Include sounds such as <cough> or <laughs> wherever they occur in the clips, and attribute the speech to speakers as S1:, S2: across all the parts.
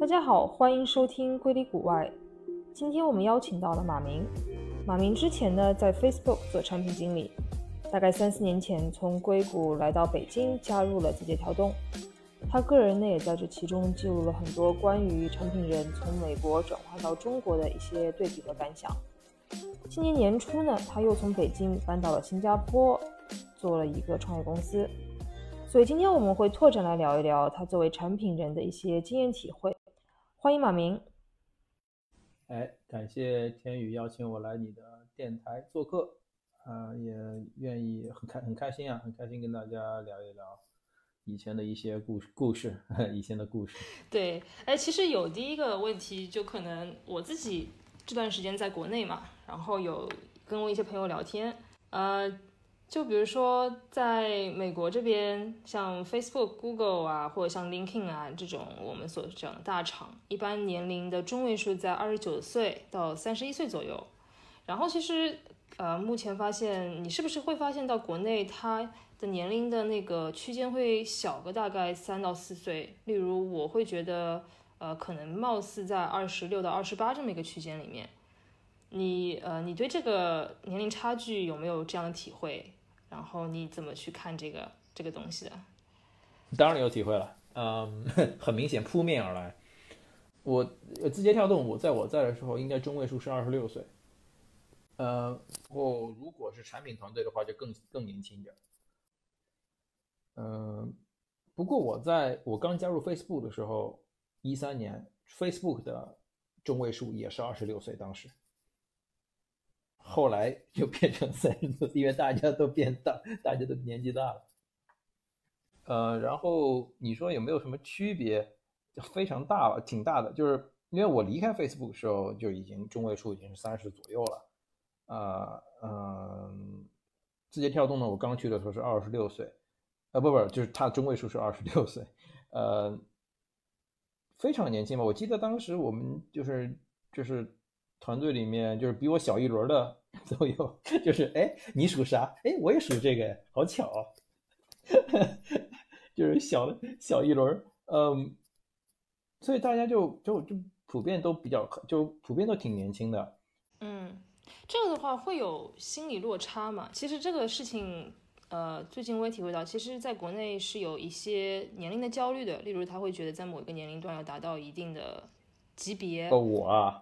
S1: 大家好，欢迎收听《硅谷外》。今天我们邀请到了马明。马明之前呢在 Facebook 做产品经理，大概三四年前从硅谷来到北京，加入了字节跳动。他个人呢也在这其中记录了很多关于产品人从美国转换到中国的一些对比和感想。今年年初呢，他又从北京搬到了新加坡，做了一个创业公司。所以今天我们会拓展来聊一聊他作为产品人的一些经验体会。欢迎马明。
S2: 哎，感谢天宇邀请我来你的电台做客，啊，也愿意很开很开心啊，很开心跟大家聊一聊以前的一些故事故事，<laughs> 以前的故事。
S1: 对，哎，其实有第一个问题，就可能我自己这段时间在国内嘛，然后有跟我一些朋友聊天，呃。就比如说，在美国这边，像 Facebook、Google 啊，或者像 LinkedIn 啊这种我们所讲的大厂，一般年龄的中位数在二十九岁到三十一岁左右。然后其实，呃，目前发现，你是不是会发现到国内它的年龄的那个区间会小个大概三到四岁？例如，我会觉得，呃，可能貌似在二十六到二十八这么一个区间里面。你，呃，你对这个年龄差距有没有这样的体会？然后你怎么去看这个这个东西的？
S2: 当然有体会了，嗯，<laughs> 很明显扑面而来。我字节跳动，我在我在的时候，应该中位数是二十六岁。呃，我如果是产品团队的话，就更更年轻一点。嗯，不过我在我刚加入 Facebook 的时候，一三年，Facebook 的中位数也是二十六岁，当时。后来就变成三十多，因为大家都变大，大家都年纪大了。呃，然后你说有没有什么区别？就非常大了，挺大的。就是因为我离开 Facebook 的时候，就已经中位数已经是三十左右了。啊，嗯，字节跳动呢，我刚去的时候是二十六岁，啊，不不，就是它中位数是二十六岁，呃，非常年轻吧？我记得当时我们就是就是。团队里面就是比我小一轮的 <laughs> 都有，就是哎，你属啥？哎，我也属这个，好巧啊！<laughs> 就是小小一轮，嗯，所以大家就就就普遍都比较，就普遍都挺年轻的。
S1: 嗯，这个的话会有心理落差嘛？其实这个事情，呃，最近我也体会到，其实在国内是有一些年龄的焦虑的，例如他会觉得在某一个年龄段要达到一定的级别。
S2: 哦，我啊。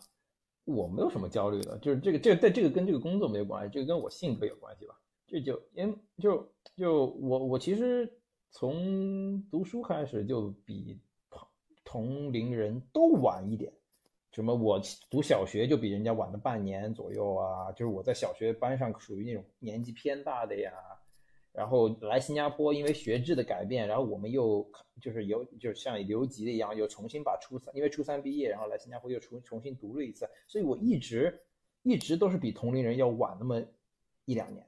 S2: 我没有什么焦虑的，就是这个，这个，但这个跟这个工作没有关系，这个跟我性格有关系吧。这就因就就我我其实从读书开始就比同同龄人都晚一点，什么我读小学就比人家晚了半年左右啊，就是我在小学班上属于那种年纪偏大的呀。然后来新加坡，因为学制的改变，然后我们又就是有就是像留级的一样，又重新把初三，因为初三毕业，然后来新加坡又重重新读了一次，所以我一直一直都是比同龄人要晚那么一两年。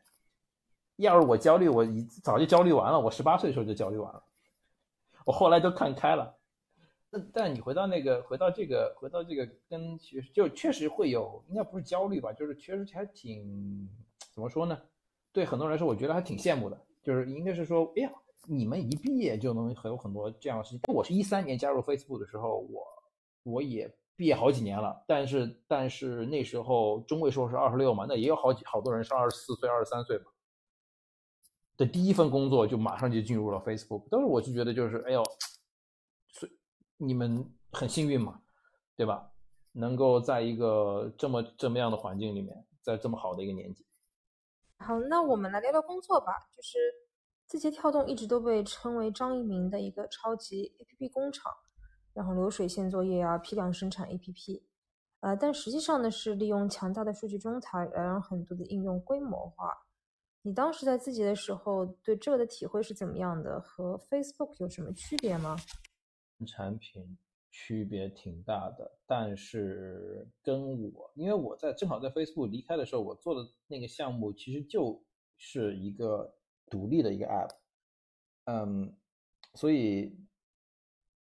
S2: 要是我焦虑，我一早就焦虑完了，我十八岁的时候就焦虑完了，我后来都看开了。但但你回到那个回到这个回到这个跟学就确实会有，应该不是焦虑吧，就是确实还挺怎么说呢？对很多人来说，我觉得还挺羡慕的，就是应该是说，哎呀，你们一毕业就能很有很多这样的事情。我是一三年加入 Facebook 的时候，我我也毕业好几年了，但是但是那时候中位数是二十六嘛，那也有好几好多人是二十四岁、二十三岁嘛。的第一份工作就马上就进入了 Facebook，但是我就觉得就是，哎呦，是你们很幸运嘛，对吧？能够在一个这么这么样的环境里面，在这么好的一个年纪。
S1: 好，那我们来聊聊工作吧。就是字节跳动一直都被称为张一鸣的一个超级 APP 工厂，然后流水线作业啊，批量生产 APP，呃，但实际上呢是利用强大的数据中台来让很多的应用规模化。你当时在字节的时候，对这个的体会是怎么样的？和 Facebook 有什么区别吗？
S2: 产品。区别挺大的，但是跟我，因为我在正好在 Facebook 离开的时候，我做的那个项目其实就是一个独立的一个 App，嗯，所以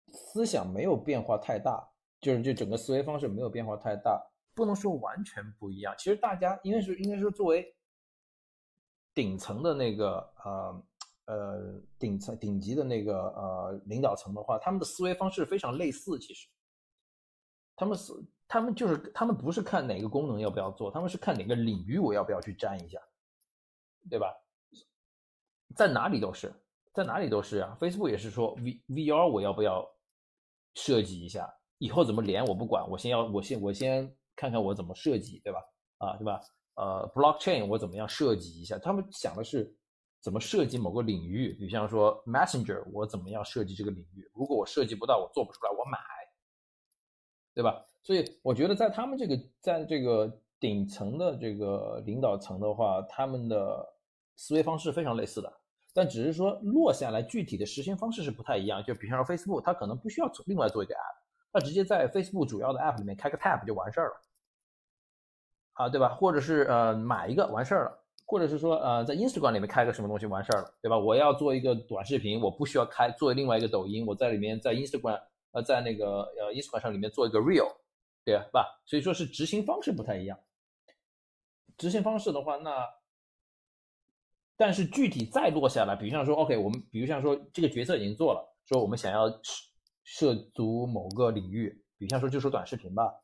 S2: 思想没有变化太大，就是就整个思维方式没有变化太大，不能说完全不一样。其实大家应该是应该是作为顶层的那个呃呃顶层顶级的那个呃领导层的话，他们的思维方式非常类似。其实，他们是他们就是他们不是看哪个功能要不要做，他们是看哪个领域我要不要去沾一下，对吧？在哪里都是，在哪里都是啊。Facebook 也是说 V VR 我要不要设计一下，以后怎么连我不管，我先要我先我先看看我怎么设计，对吧？啊，对吧？呃，blockchain 我怎么样设计一下？他们想的是怎么设计某个领域，比方说 Messenger，我怎么样设计这个领域？如果我设计不到，我做不出来，我买，对吧？所以我觉得在他们这个在这个顶层的这个领导层的话，他们的思维方式非常类似的，但只是说落下来具体的实现方式是不太一样。就比方说 Facebook，它可能不需要做另外做一个 app，它直接在 Facebook 主要的 app 里面开个 tab 就完事儿了。啊，对吧？或者是呃买一个完事儿了，或者是说呃在 Instagram 里面开个什么东西完事儿了，对吧？我要做一个短视频，我不需要开做另外一个抖音，我在里面在 Instagram 呃在那个呃 Instagram 上里面做一个 real，对吧？所以说是执行方式不太一样。执行方式的话，那但是具体再落下来，比如像说 OK，我们比如像说这个决策已经做了，说我们想要涉涉足某个领域，比如像说就说短视频吧。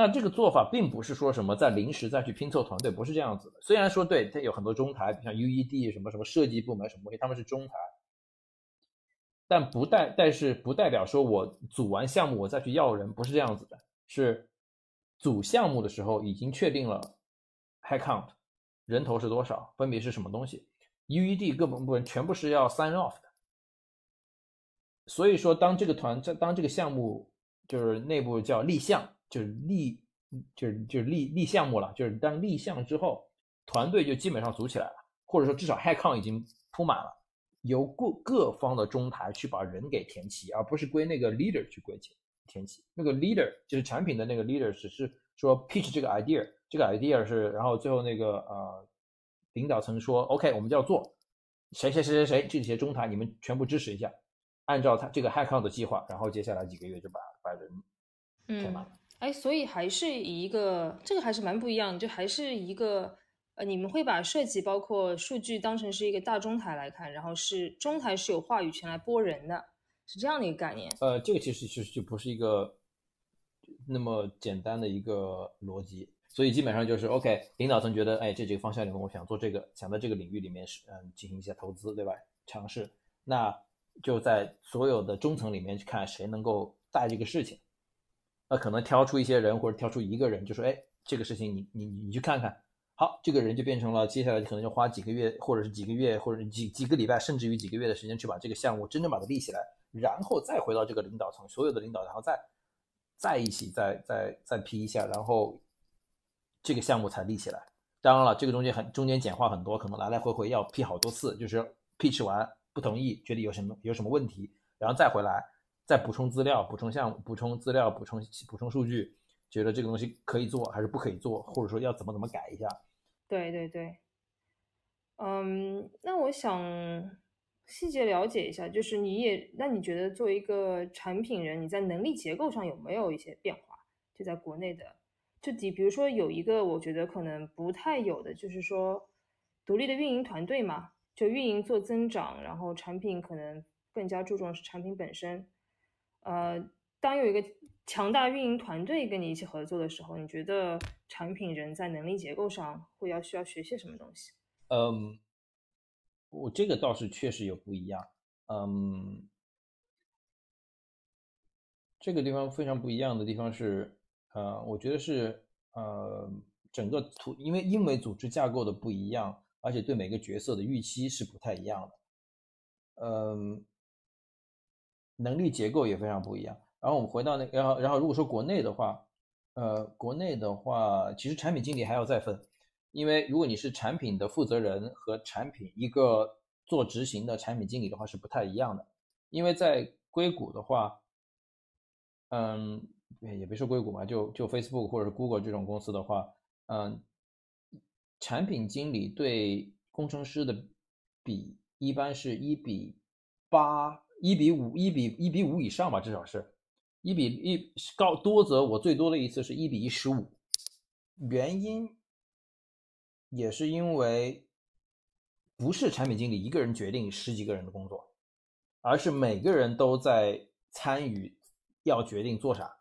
S2: 那这个做法并不是说什么在临时再去拼凑团队，不是这样子的。虽然说对它有很多中台，像 UED 什么什么设计部门什么东西，他们是中台，但不代但是不代表说我组完项目我再去要人，不是这样子的。是组项目的时候已经确定了 head count 人头是多少，分别是什么东西，UED 各部门全部是要 sign off 的。所以说，当这个团在当这个项目就是内部叫立项。就是立，就是就是立立项目了。就是当立项之后，团队就基本上组起来了，或者说至少 h a c k o n 已经铺满了，由各各方的中台去把人给填齐，而不是归那个 leader 去归填填齐。那个 leader 就是产品的那个 leader，只是说 pitch 这个 idea，这个 idea 是，然后最后那个呃领导层说 OK，我们就要做，谁谁谁谁谁这些中台你们全部支持一下，按照他这个 h a c k o n 的计划，然后接下来几个月就把把人填满了。
S1: 哎，所以还是以一个这个还是蛮不一样的，就还是一个呃，你们会把设计包括数据当成是一个大中台来看，然后是中台是有话语权来拨人的，是这样的一个概念。
S2: 呃，这个其实其实就不是一个那么简单的一个逻辑，所以基本上就是 OK，领导层觉得哎这几个方向里面我想做这个，想在这个领域里面是嗯进行一些投资，对吧？尝试，那就在所有的中层里面去看谁能够带这个事情。那可能挑出一些人，或者挑出一个人，就说：“哎，这个事情你你你去看看。”好，这个人就变成了接下来可能就花几个月，或者是几个月，或者几几个礼拜，甚至于几个月的时间去把这个项目真正把它立起来，然后再回到这个领导层，所有的领导，然后再再一起再再再批一下，然后这个项目才立起来。当然了，这个中间很中间简化很多，可能来来回回要批好多次，就是 pitch 完不同意，觉得有什么有什么问题，然后再回来。再补充资料，补充项目，补充资料，补充补充数据，觉得这个东西可以做还是不可以做，或者说要怎么怎么改一下。
S1: 对对对，嗯，那我想细节了解一下，就是你也，那你觉得作为一个产品人，你在能力结构上有没有一些变化？就在国内的，就比比如说有一个我觉得可能不太有的，就是说独立的运营团队嘛，就运营做增长，然后产品可能更加注重是产品本身。呃，当有一个强大运营团队跟你一起合作的时候，你觉得产品人在能力结构上会要需要学些什么东西？
S2: 嗯，我这个倒是确实有不一样。嗯，这个地方非常不一样的地方是，呃，我觉得是呃，整个图，因为因为组织架构的不一样，而且对每个角色的预期是不太一样的。嗯。能力结构也非常不一样。然后我们回到那，然后然后如果说国内的话，呃，国内的话，其实产品经理还要再分，因为如果你是产品的负责人和产品一个做执行的产品经理的话是不太一样的。因为在硅谷的话，嗯，也别说硅谷嘛，就就 Facebook 或者是 Google 这种公司的话，嗯，产品经理对工程师的比一般是一比八。一比五，一比一比五以上吧，至少是一比一高多则我最多的一次是一比一十五，原因也是因为不是产品经理一个人决定十几个人的工作，而是每个人都在参与，要决定做啥。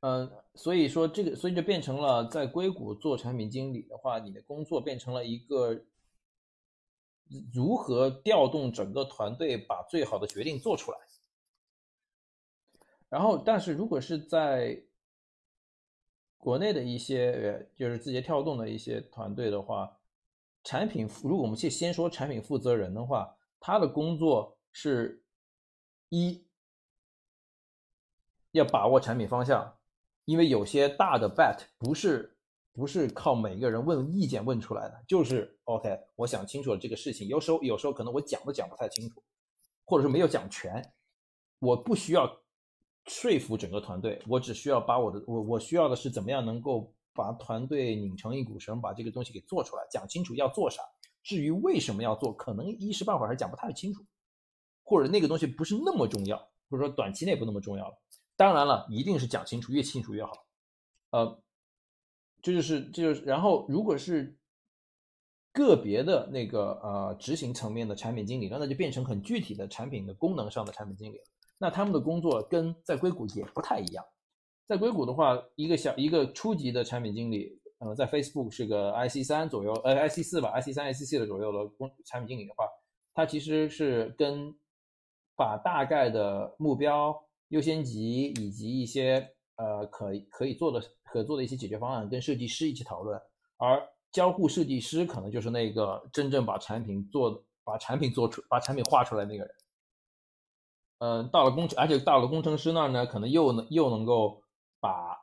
S2: 嗯，所以说这个，所以就变成了在硅谷做产品经理的话，你的工作变成了一个如何调动整个团队，把最好的决定做出来。然后，但是如果是在国内的一些呃就是字节跳动的一些团队的话，产品如果我们去先说产品负责人的话，他的工作是一要把握产品方向，因为有些大的 bet 不是不是靠每个人问意见问出来的，就是 OK，我想清楚了这个事情，有时候有时候可能我讲都讲不太清楚，或者是没有讲全，我不需要。说服整个团队，我只需要把我的我我需要的是怎么样能够把团队拧成一股绳，把这个东西给做出来，讲清楚要做啥。至于为什么要做，可能一时半会儿还讲不太清楚，或者那个东西不是那么重要，或者说短期内不那么重要了。当然了，一定是讲清楚，越清楚越好。呃，这就是这就是，然后如果是个别的那个呃执行层面的产品经理，那那就变成很具体的产品的功能上的产品经理了。那他们的工作跟在硅谷也不太一样，在硅谷的话，一个小一个初级的产品经理，呃，在 Facebook 是个 IC 三左右，呃，IC 四吧，IC 三、IC 四的左右的工产品经理的话，他其实是跟把大概的目标、优先级以及一些呃可可以做的可做的一些解决方案，跟设计师一起讨论，而交互设计师可能就是那个真正把产品做、把产品做出、把产品画出来那个人。嗯，到了工程，而且到了工程师那儿呢，可能又能又能够把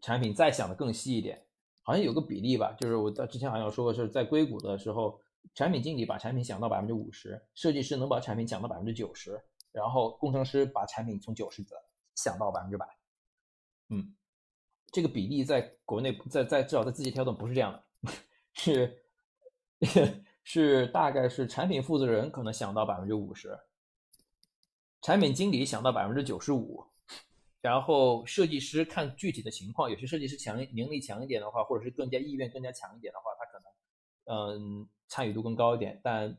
S2: 产品再想的更细一点。好像有个比例吧，就是我在之前好像说过，是在硅谷的时候，产品经理把产品想到百分之五十，设计师能把产品讲到百分之九十，然后工程师把产品从九十的想到百分之百。嗯，这个比例在国内，在在至少在字节跳动不是这样的，<laughs> 是是大概是产品负责人可能想到百分之五十。产品经理想到百分之九十五，然后设计师看具体的情况，有些设计师强能力强一点的话，或者是更加意愿更加强一点的话，他可能嗯参与度更高一点。但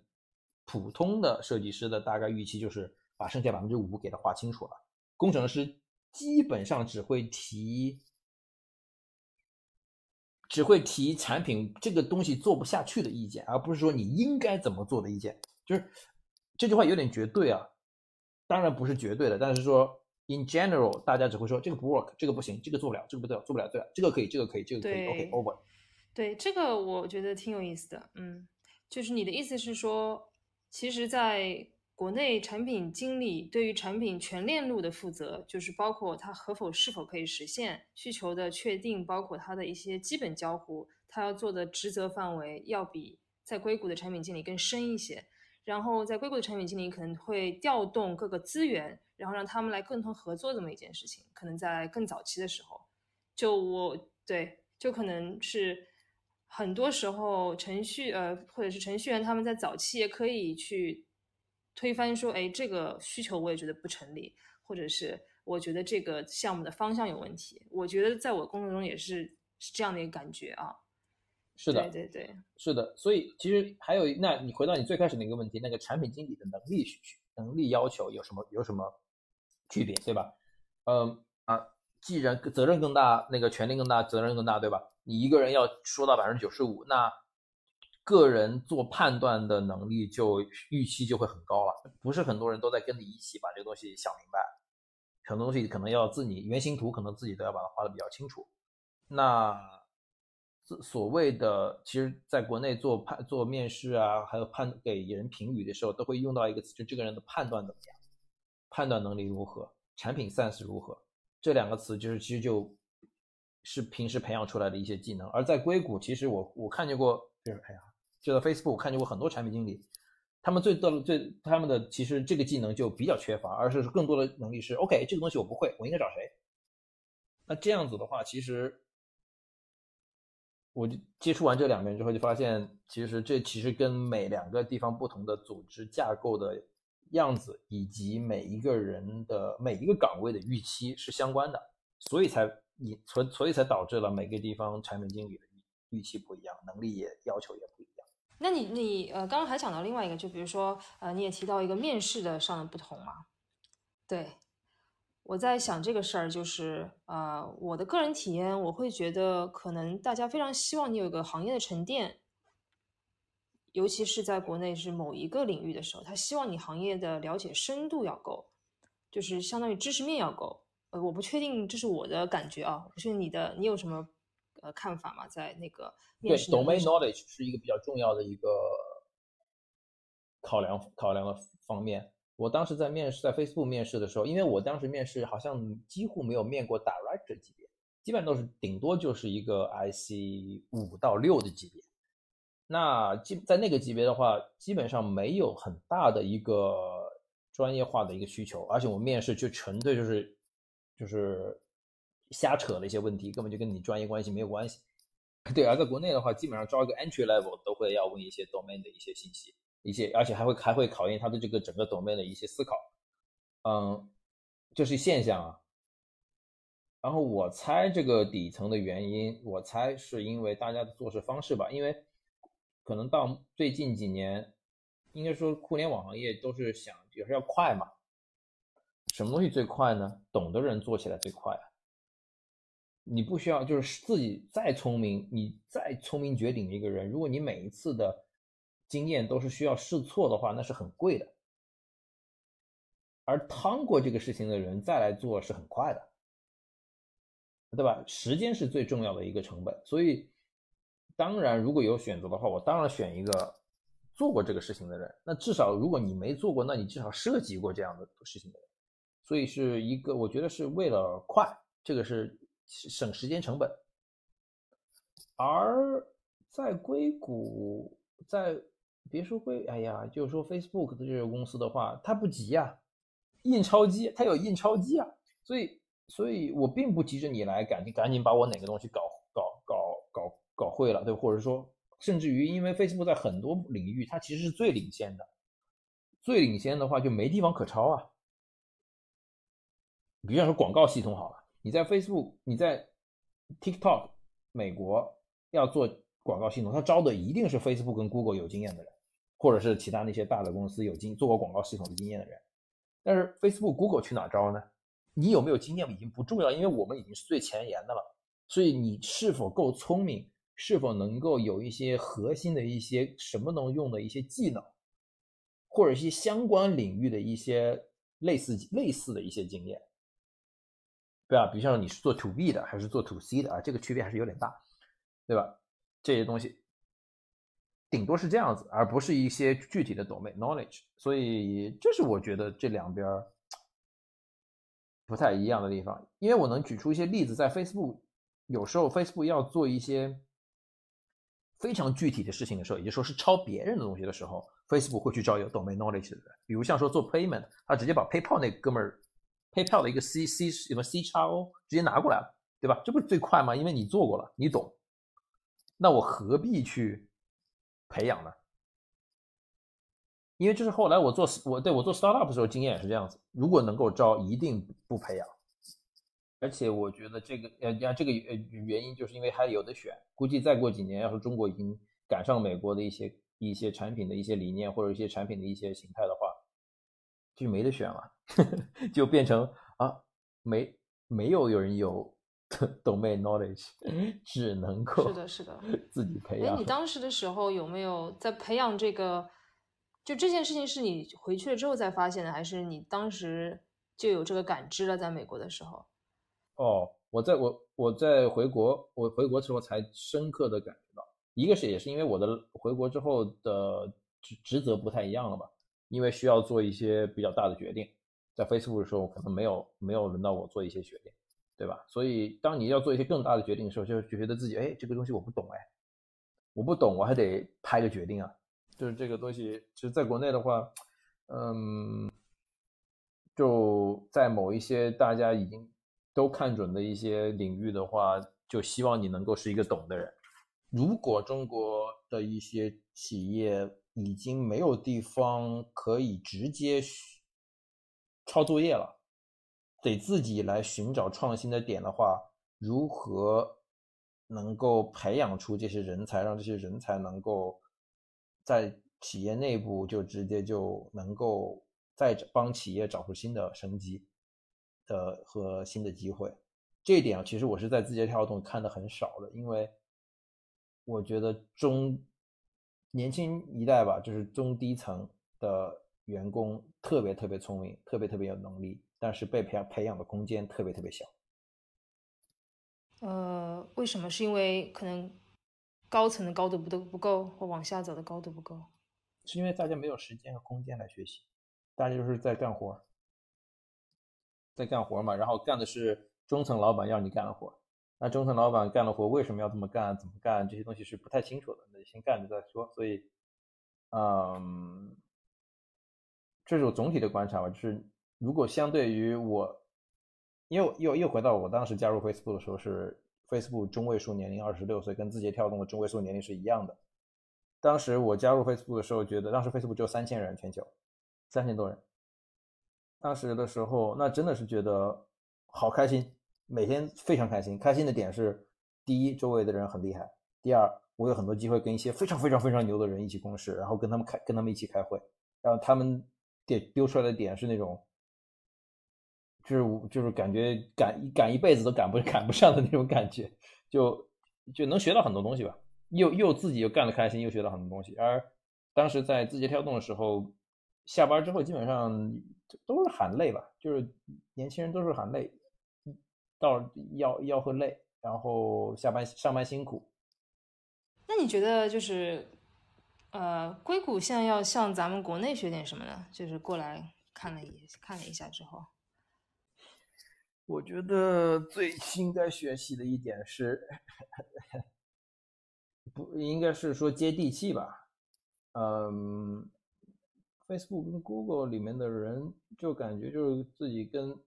S2: 普通的设计师的大概预期就是把剩下百分之五给他画清楚了。工程师基本上只会提只会提产品这个东西做不下去的意见，而不是说你应该怎么做的意见。就是这句话有点绝对啊。当然不是绝对的，但是说 in general，大家只会说这个不 work，这个不行，这个做不了，这个不对，做不了，对了，这个可以，这个可以，这个可以，OK over。
S1: 对，这个我觉得挺有意思的，嗯，就是你的意思是说，其实在国内产品经理对于产品全链路的负责，就是包括它可否是否可以实现需求的确定，包括它的一些基本交互，他要做的职责范围要比在硅谷的产品经理更深一些。然后在硅谷的产品经理可能会调动各个资源，然后让他们来共同合作这么一件事情。可能在更早期的时候，就我对，就可能是很多时候程序呃或者是程序员他们在早期也可以去推翻说，哎，这个需求我也觉得不成立，或者是我觉得这个项目的方向有问题。我觉得在我工作中也是是这样的一个感觉啊。
S2: 是的，
S1: 对对对，
S2: 是的，所以其实还有，那你回到你最开始那个问题，那个产品经理的能力需能力要求有什么有什么区别，对吧？嗯啊，既然责任更大，那个权力更大，责任更大，对吧？你一个人要说到百分之九十五，那个人做判断的能力就预期就会很高了。不是很多人都在跟你一起把这个东西想明白，很多东西可能要自己原型图，可能自己都要把它画的比较清楚。那。所谓的，其实在国内做判、做面试啊，还有判给人评语的时候，都会用到一个词，就这个人的判断怎么样，判断能力如何，产品 sense 如何，这两个词就是其实就是平时培养出来的一些技能。而在硅谷，其实我我看见过，就是哎呀，就在 Facebook 看见过很多产品经理，他们最多的最他们的其实这个技能就比较缺乏，而是更多的能力是 OK，这个东西我不会，我应该找谁？那这样子的话，其实。我就接触完这两边之后，就发现其实这其实跟每两个地方不同的组织架构的样子，以及每一个人的每一个岗位的预期是相关的，所以才你所所以才导致了每个地方产品经理的预期不一样，能力也要求也不一样。
S1: 那你你呃，刚刚还讲到另外一个，就比如说呃，你也提到一个面试的上的不同嘛？对，我在想这个事儿，就是呃，我的个人体验，我会觉得可能大家非常希望你有一个行业的沉淀，尤其是在国内是某一个领域的时候，他希望你行业的了解深度要够，就是相当于知识面要够。呃，我不确定，这是我的感觉啊，不是你的，你有什么？呃，看法嘛，在那个
S2: 对 domain knowledge 是一个比较重要的一个考量考量的方面。我当时在面试，在 Facebook 面试的时候，因为我当时面试好像几乎没有面过 director 级别，基本上都是顶多就是一个 IC 五到六的级别。那基在那个级别的话，基本上没有很大的一个专业化的一个需求，而且我面试就纯粹就是就是。瞎扯的一些问题，根本就跟你专业关系没有关系。对，而在国内的话，基本上招一个 entry level 都会要问一些 domain 的一些信息，一些而且还会还会考验他的这个整个 domain 的一些思考。嗯，这是现象啊。然后我猜这个底层的原因，我猜是因为大家的做事方式吧，因为可能到最近几年，应该说互联网行业都是想也是要快嘛。什么东西最快呢？懂的人做起来最快啊。你不需要，就是自己再聪明，你再聪明绝顶的一个人，如果你每一次的经验都是需要试错的话，那是很贵的。而趟过这个事情的人再来做是很快的，对吧？时间是最重要的一个成本。所以，当然如果有选择的话，我当然选一个做过这个事情的人。那至少如果你没做过，那你至少涉及过这样的事情的人。所以是一个，我觉得是为了快，这个是。省时间成本，而在硅谷，在别说硅，哎呀，就是说 Facebook 的这个公司的话，它不急呀，印钞机它有印钞机啊，所以，所以我并不急着你来赶紧赶紧把我哪个东西搞搞搞搞搞会了，对，或者说，甚至于因为 Facebook 在很多领域它其实是最领先的，最领先的话就没地方可抄啊，比方说广告系统好了。你在 Facebook，你在 TikTok，美国要做广告系统，他招的一定是 Facebook 跟 Google 有经验的人，或者是其他那些大的公司有经做过广告系统的经验的人。但是 Facebook、Google 去哪招呢？你有没有经验已经不重要，因为我们已经是最前沿的了。所以你是否够聪明，是否能够有一些核心的一些什么能用的一些技能，或者一些相关领域的一些类似类似的一些经验。对吧？比如像你是做 to B 的还是做 to C 的啊？这个区别还是有点大，对吧？这些东西顶多是这样子，而不是一些具体的 domain knowledge。所以这是我觉得这两边不太一样的地方。因为我能举出一些例子，在 Facebook 有时候 Facebook 要做一些非常具体的事情的时候，也就说是抄别人的东西的时候，Facebook 会去招有 domain knowledge 的人。比如像说做 payment，他直接把 PayPal 那哥们儿。PayPal 的一个 C C 什么 C 叉 O 直接拿过来了，对吧？这不是最快吗？因为你做过了，你懂。那我何必去培养呢？因为这是后来我做我对我做 startup 的时候经验也是这样子。如果能够招，一定不培养。而且我觉得这个呃，你看这个呃原因就是因为还有的选。估计再过几年，要是中国已经赶上美国的一些一些产品的一些理念或者一些产品的一些形态的话。就没得选了，<laughs> 就变成啊，没没有有人有 <laughs> domain knowledge，<laughs> 只能够
S1: 是的，是的，
S2: 自己培养。
S1: 哎，你当时的时候有没有在培养这个？就这件事情是你回去了之后才发现的，还是你当时就有这个感知了？在美国的时候？
S2: 哦，我在我我在回国，我回国之后才深刻的感觉到，一个是也是因为我的回国之后的职职责不太一样了吧。因为需要做一些比较大的决定，在 Facebook 的时候可能没有没有轮到我做一些决定，对吧？所以当你要做一些更大的决定的时候，就就觉得自己哎，这个东西我不懂哎，我不懂，我还得拍个决定啊。就是这个东西，其实在国内的话，嗯，就在某一些大家已经都看准的一些领域的话，就希望你能够是一个懂的人。如果中国的一些企业，已经没有地方可以直接抄作业了，得自己来寻找创新的点的话，如何能够培养出这些人才，让这些人才能够在企业内部就直接就能够再帮企业找出新的生机的和新的机会。这一点其实我是在字节跳动看的很少的，因为我觉得中年轻一代吧，就是中低层的员工特别特别聪明，特别特别有能力，但是被培养培养的空间特别特别小。
S1: 呃，为什么？是因为可能高层的高度不都不够，或往下走的高度不够？
S2: 是因为大家没有时间和空间来学习，大家就是在干活，在干活嘛，然后干的是。中层老板要你干的活，那中层老板干的活为什么要这么干？怎么干？这些东西是不太清楚的，那就先干着再说。所以，嗯，这是我总体的观察吧。就是如果相对于我，又又又回到我当时加入 Facebook 的时候，是 Facebook 中位数年龄二十六岁，跟字节跳动的中位数年龄是一样的。当时我加入 Facebook 的时候，觉得当时 Facebook 只有三千人，全球三千多人。当时的时候，那真的是觉得好开心。每天非常开心，开心的点是，第一，周围的人很厉害；第二，我有很多机会跟一些非常非常非常牛的人一起共事，然后跟他们开，跟他们一起开会，然后他们点丢出来的点是那种，就是就是感觉赶赶一辈子都赶不 <laughs> 赶不上的那种感觉，就就能学到很多东西吧，又又自己又干得开心，又学到很多东西。而当时在字节跳动的时候，下班之后基本上都是喊累吧，就是年轻人都是喊累。到吆吆喝累，然后下班上班辛苦。
S1: 那你觉得就是，呃，硅谷现在要向咱们国内学点什么呢？就是过来看了一看了一下之后，
S2: 我觉得最应该学习的一点是，不应该是说接地气吧？嗯，Facebook 跟 Google 里面的人就感觉就是自己跟。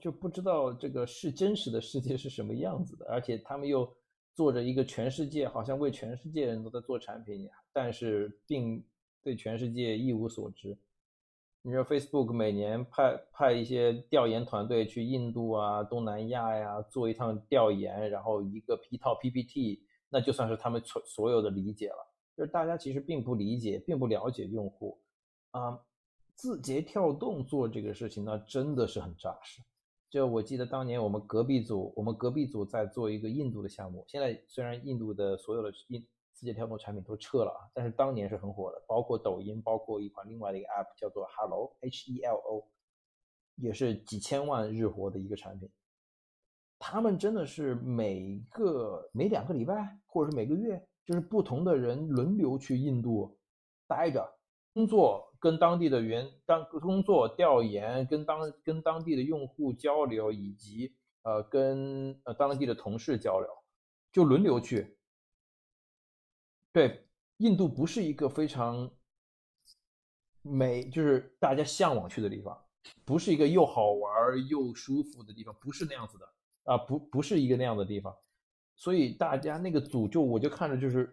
S2: 就不知道这个是真实的世界是什么样子的，而且他们又做着一个全世界好像为全世界人都在做产品，但是并对全世界一无所知。你说 Facebook 每年派派一些调研团队去印度啊、东南亚呀做一趟调研，然后一个一套 PPT，那就算是他们所所有的理解了。就是大家其实并不理解，并不了解用户啊。字节跳动做这个事情，那真的是很扎实。就我记得当年我们隔壁组，我们隔壁组在做一个印度的项目。现在虽然印度的所有的印字节跳动产品都撤了啊，但是当年是很火的，包括抖音，包括一款另外的一个 app 叫做 Hello H E L O，也是几千万日活的一个产品。他们真的是每个每两个礼拜，或者是每个月，就是不同的人轮流去印度待着工作。跟当地的员当工作调研，跟当跟当地的用户交流，以及呃跟呃当地的同事交流，就轮流去。对，印度不是一个非常美，就是大家向往去的地方，不是一个又好玩又舒服的地方，不是那样子的啊，不不是一个那样的地方，所以大家那个组就我就看着就是。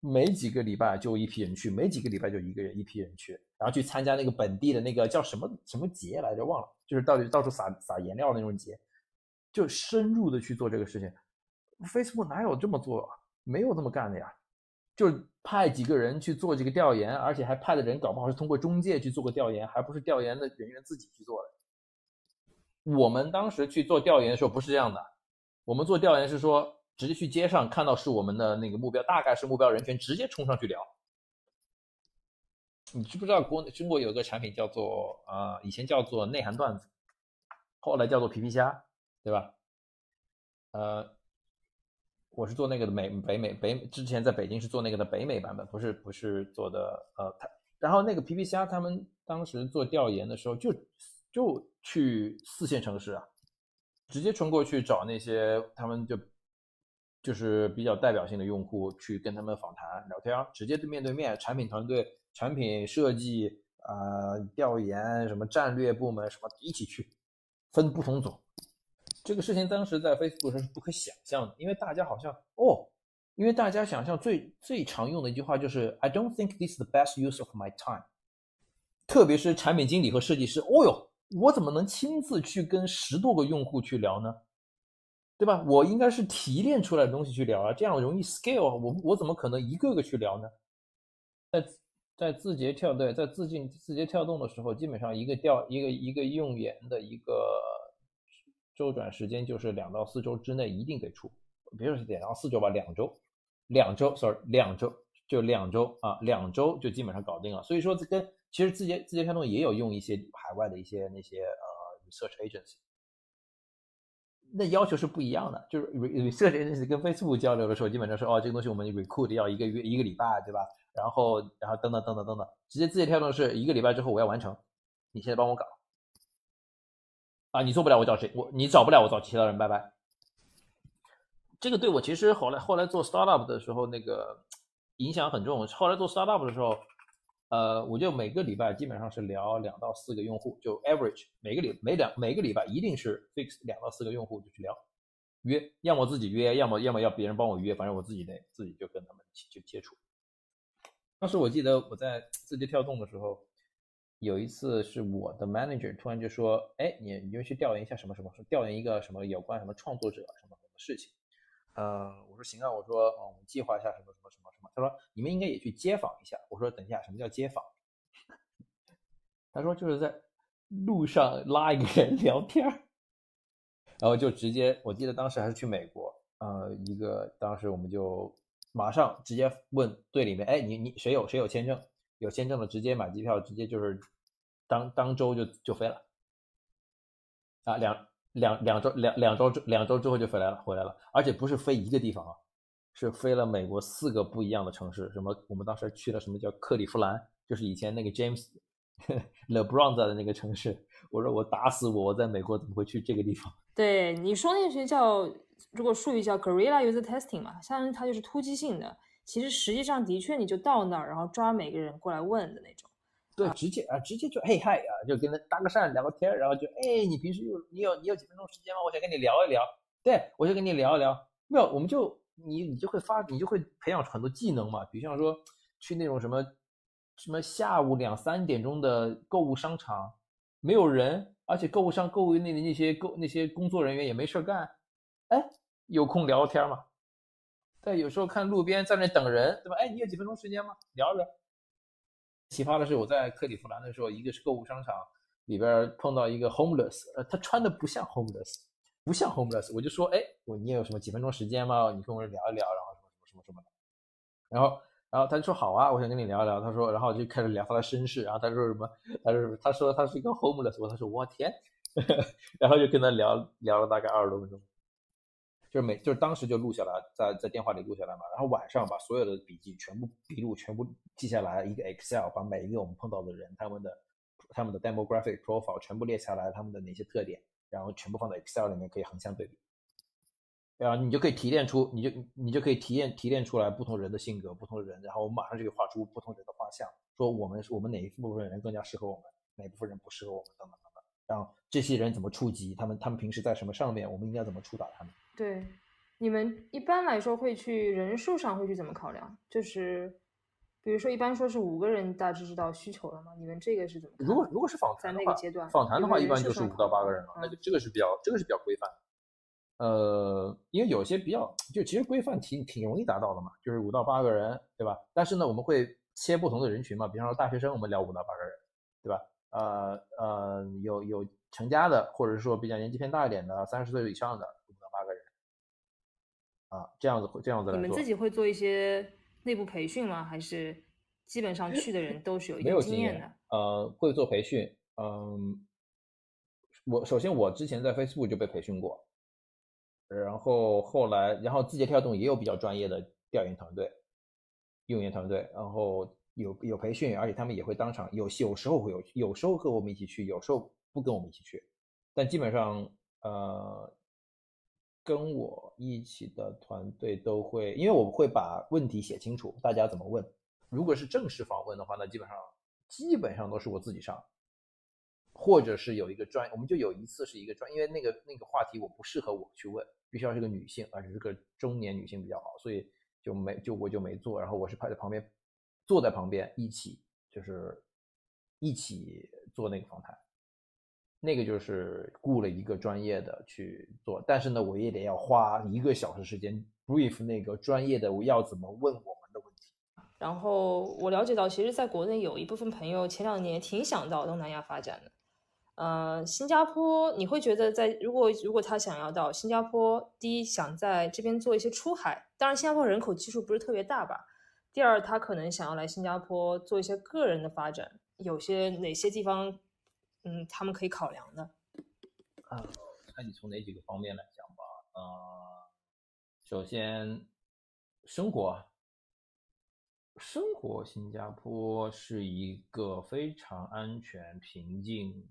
S2: 没几个礼拜就一批人去，没几个礼拜就一个人一批人去，然后去参加那个本地的那个叫什么什么节来着，忘了，就是到底到处撒撒颜料那种节，就深入的去做这个事情。Facebook 哪有这么做？没有这么干的呀，就派几个人去做这个调研，而且还派的人搞不好是通过中介去做个调研，还不是调研的人员自己去做的。我们当时去做调研的时候不是这样的，我们做调研是说。直接去街上看到是我们的那个目标，大概是目标人群，直接冲上去聊。你知不知道国中国有个产品叫做啊，以前叫做内涵段子，后来叫做皮皮虾，对吧？呃，我是做那个的美北美北，之前在北京是做那个的北美版本，不是不是做的呃，他然后那个皮皮虾他们当时做调研的时候，就就去四线城市啊，直接冲过去找那些他们就。就是比较代表性的用户去跟他们访谈聊天，直接对面对面，产品团队、产品设计啊、调研什么战略部门什么一起去，分不同组。这个事情当时在 Facebook 上是不可想象的，因为大家好像哦，因为大家想象最最常用的一句话就是 I don't think this is the best use of my time。特别是产品经理和设计师，哦哟，我怎么能亲自去跟十多个用户去聊呢？对吧？我应该是提炼出来的东西去聊啊，这样容易 scale。我我怎么可能一个个去聊呢？在在字节跳对，在字进字节跳动的时候，基本上一个调一个一个用研的一个周转时间就是两到四周之内一定得出，别说是两到四周吧，两周，两周，sorry，两周就两周啊，两周就基本上搞定了。所以说这跟其实字节字节跳动也有用一些海外的一些那些呃 research agency。那要求是不一样的，就是 research agency 跟 Facebook 交流的时候，基本上是哦，这个东西我们 recruit 要一个月一个礼拜，对吧？然后然后等等等等等等，直接字节跳动是一个礼拜之后我要完成，你现在帮我搞啊，你做不了我找谁？我你找不了我找其他人，拜拜。这个对我其实后来后来做 startup 的时候那个影响很重。后来做 startup 的时候。呃，我就每个礼拜基本上是聊两到四个用户，就 average 每个礼每两每个礼拜一定是 fix 两到四个用户就去聊，约，要么自己约，要么要么要别人帮我约，反正我自己得自己就跟他们去去接触。当时我记得我在字节跳动的时候，有一次是我的 manager 突然就说，哎，你你就去调研一下什么什么，调研一个什么有关什么创作者什么什么事情。呃，我说行啊，我说，哦，我们计划一下什么什么什么什么。他说你们应该也去街访一下。我说等一下，什么叫街访？<laughs> 他说就是在路上拉一个人聊天然后就直接，我记得当时还是去美国，呃，一个当时我们就马上直接问队里面，哎，你你谁有谁有签证？有签证的直接买机票，直接就是当当周就就飞了啊，两。两两周两两周之两周之后就回来了，回来了，而且不是飞一个地方啊，是飞了美国四个不一样的城市。什么？我们当时去了什么叫克利夫兰，就是以前那个 James <laughs> LeBron 在的那个城市。我说我打死我，我在美国怎么会去这个地方？<laughs>
S1: 对，你说那个学校，如果术语叫 Guerrilla User Testing 嘛，相当于它就是突击性的。其实实际上的确你就到那儿，然后抓每个人过来问的那种。
S2: 对，直接啊，直接就嘿嗨啊，就跟他搭个讪，聊个天然后就哎，你平时有你有你有几分钟时间吗？我想跟你聊一聊。对我就跟你聊一聊。没有，我们就你你就会发，你就会培养出很多技能嘛。比如像说去那种什么什么下午两三点钟的购物商场，没有人，而且购物商购物那那些购那些工作人员也没事干，哎，有空聊天嘛。对，有时候看路边在那等人，对吧？哎，你有几分钟时间吗？聊一聊。奇葩的是，我在克利夫兰的时候，一个是购物商场里边碰到一个 homeless，呃，他穿的不像 homeless，不像 homeless，我就说，哎，我你也有什么几分钟时间吗？你跟我聊一聊，然后什么什么什么什么的，然后，然后他就说好啊，我想跟你聊一聊。他说，然后就开始聊他的身世，然后他说什么？他说他说他是一个 homeless，我他说我天，<laughs> 然后就跟他聊聊了大概二十多分钟。就是每就是当时就录下来，在在电话里录下来嘛，然后晚上把所有的笔记全部笔录全部记下来，一个 Excel 把每一个我们碰到的人他们的他们的 demographic profile 全部列下来，他们的哪些特点，然后全部放在 Excel 里面可以横向对比，然后你就可以提炼出，你就你就可以提炼提炼出来不同人的性格，不同的人，然后我们马上就可以画出不同人的画像，说我们我们哪一部分人更加适合我们，哪部分人不适合我们等等等等，然后这些人怎么触及他们，他们平时在什么上面，我们应该怎么触达他们。
S1: 对，你们一般来说会去人数上会去怎么考量？就是，比如说一般说是五个人，大致知道需求了吗？你们这个是怎么？
S2: 如果如果是访谈
S1: 在那个阶段，
S2: 访谈的话一般就是五到八个人了，那就这个是比较这个是比较规范。呃，因为有些比较就其实规范挺挺容易达到的嘛，就是五到八个人，对吧？但是呢，我们会切不同的人群嘛，比方说大学生，我们聊五到八个人，对吧？呃呃，有有成家的，或者是说比较年纪偏大一点的，三十岁以上的。啊，这样子会这样子。
S1: 你们自己会做一些内部培训吗？还是基本上去的人都是有一定
S2: 经
S1: 验的？
S2: 呃，会做培训。嗯，我首先我之前在 Facebook 就被培训过，然后后来，然后字节跳动也有比较专业的调研团队、用研团队，然后有有培训，而且他们也会当场有有时候会有，有时候和我们一起去，有时候不跟我们一起去，但基本上呃。跟我一起的团队都会，因为我会把问题写清楚，大家怎么问。如果是正式访问的话，那基本上基本上都是我自己上，或者是有一个专，我们就有一次是一个专，因为那个那个话题我不适合我去问，必须要是个女性，而且是个中年女性比较好，所以就没就我就没做，然后我是派在旁边，坐在旁边一起就是一起做那个访谈。那个就是雇了一个专业的去做，但是呢，我也得要花一个小时时间 brief 那个专业的我要怎么问我们的问题。
S1: 然后我了解到，其实在国内有一部分朋友前两年挺想到东南亚发展的。呃，新加坡，你会觉得在如果如果他想要到新加坡，第一想在这边做一些出海，当然新加坡人口基数不是特别大吧。第二，他可能想要来新加坡做一些个人的发展，有些哪些地方？嗯，他们可以考量的。
S2: 啊，看你从哪几个方面来讲吧。呃，首先，生活，生活，新加坡是一个非常安全、平静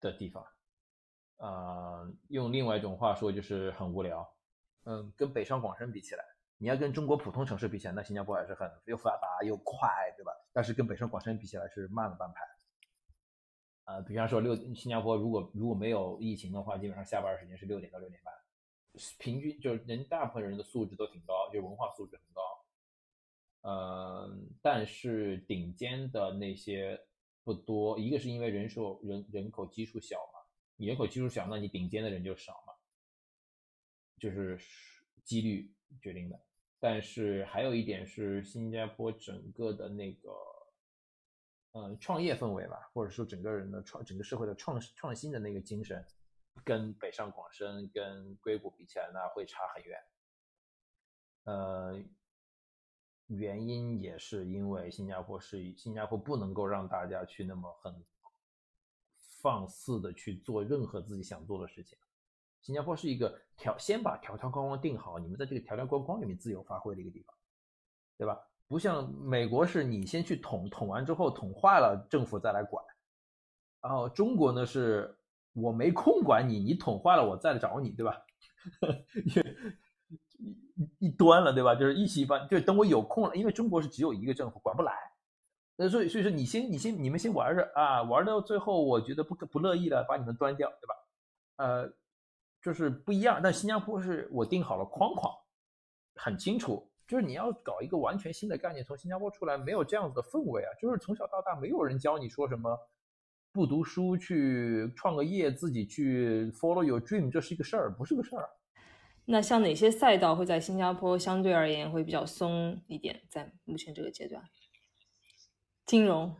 S2: 的地方。呃，用另外一种话说，就是很无聊。嗯，跟北上广深比起来。你要跟中国普通城市比起来，那新加坡还是很又发达又快，但是跟北上广深比起来是慢了半拍。呃，比方说六新加坡如果如果没有疫情的话，基本上下班时间是六点到六点半，平均就是人大部分人的素质都挺高，就文化素质很高。嗯，但是顶尖的那些不多，一个是因为人数人人口基数小嘛，人口基数小，那你顶尖的人就少嘛，就是几率决定的。但是还有一点是，新加坡整个的那个，呃，创业氛围吧，或者说整个人的创，整个社会的创创新的那个精神，跟北上广深、跟硅谷比起来，那会差很远。呃，原因也是因为新加坡是新加坡不能够让大家去那么很放肆的去做任何自己想做的事情。新加坡是一个条先把条条框框定好，你们在这个条条框框里面自由发挥的一个地方，对吧？不像美国是你先去捅，捅完之后捅坏了，政府再来管。然后中国呢是我没空管你，你捅坏了我再来找你，对吧？<laughs> 一一端了，对吧？就是一起把，就等我有空了，因为中国是只有一个政府，管不来。那所以所以说你先你先你们先玩着啊，玩到最后我觉得不不乐意了，把你们端掉，对吧？呃。就是不一样，但新加坡是我定好了框框，很清楚。就是你要搞一个完全新的概念，从新加坡出来，没有这样子的氛围啊。就是从小到大，没有人教你说什么不读书去创个业，自己去 follow your dream，这是一个事儿，不是个事儿。
S1: 那像哪些赛道会在新加坡相对而言会比较松一点？在目前这个阶段，金融，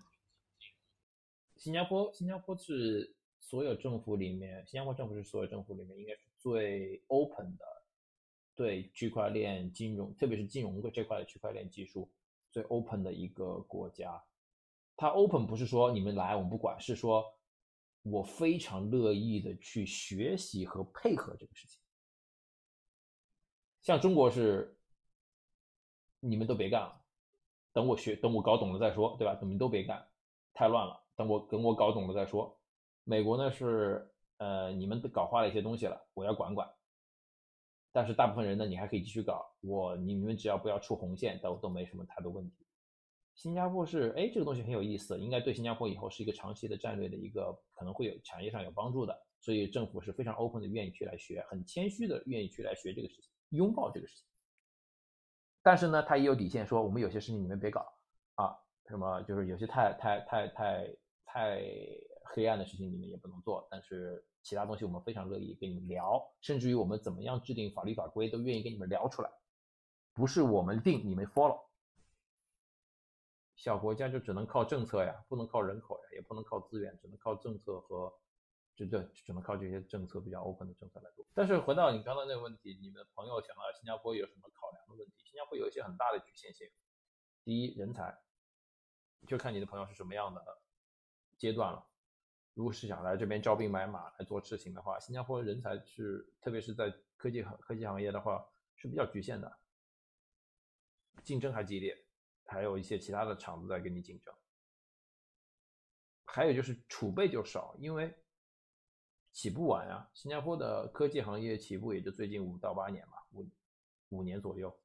S2: 新加坡，新加坡是。所有政府里面，新加坡政府是所有政府里面应该是最 open 的，对区块链金融，特别是金融这块的区块链技术最 open 的一个国家。它 open 不是说你们来我们不管，是说我非常乐意的去学习和配合这个事情。像中国是，你们都别干了，等我学，等我搞懂了再说，对吧？你们都别干，太乱了，等我等我搞懂了再说。美国呢是，呃，你们搞坏了一些东西了，我要管管。但是大部分人呢，你还可以继续搞，我你你们只要不要出红线，都都没什么太多问题。新加坡是，哎，这个东西很有意思，应该对新加坡以后是一个长期的战略的一个，可能会有产业上有帮助的。所以政府是非常 open 的，愿意去来学，很谦虚的愿意去来学这个事情，拥抱这个事情。但是呢，他也有底线，说我们有些事情你们别搞啊，什么就是有些太太太太太。黑暗的事情你们也不能做，但是其他东西我们非常乐意跟你们聊，甚至于我们怎么样制定法律法规都愿意跟你们聊出来，不是我们定你们 follow。小国家就只能靠政策呀，不能靠人口呀，也不能靠资源，只能靠政策和这这只能靠这些政策比较 open 的政策来做。但是回到你刚才那个问题，你们朋友想到新加坡有什么考量的问题？新加坡有一些很大的局限性。第一，人才，就看你的朋友是什么样的阶段了。如果是想来这边招兵买马来做事情的话，新加坡人才是，特别是在科技科技行业的话是比较局限的，竞争还激烈，还有一些其他的厂子在跟你竞争。还有就是储备就少，因为起步晚啊。新加坡的科技行业起步也就最近五到八年吧，五五年左右，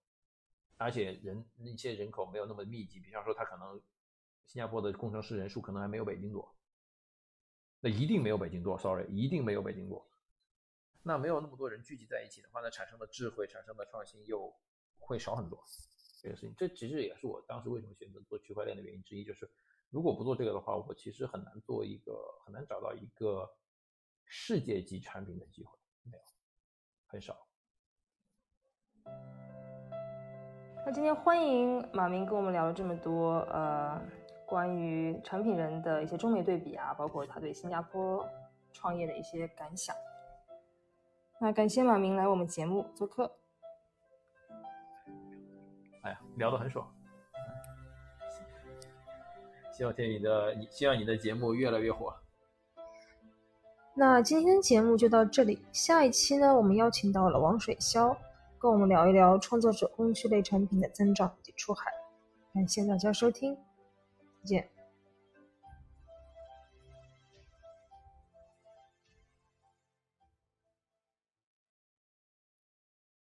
S2: 而且人那些人口没有那么密集，比方说他可能新加坡的工程师人数可能还没有北京多。那一定没有北京多，sorry，一定没有北京多。那没有那么多人聚集在一起的话，那产生的智慧、产生的创新又会少很多。这个事情。这其实也是我当时为什么选择做区块链的原因之一，就是如果不做这个的话，我其实很难做一个，很难找到一个世界级产品的机会，没有，很少。
S1: 那今天欢迎马明跟我们聊了这么多，呃，关于产品人的一些中美对比啊，包括他对新加坡创业的一些感想。那感谢马明来我们节目做客。
S2: 哎呀，聊得很爽。希望天宇的，希望你的节目越来越火。
S1: 那今天节目就到这里，下一期呢，我们邀请到了王水潇。跟我们聊一聊创作者工具类产品的增长及出海，感谢大家收听，再见。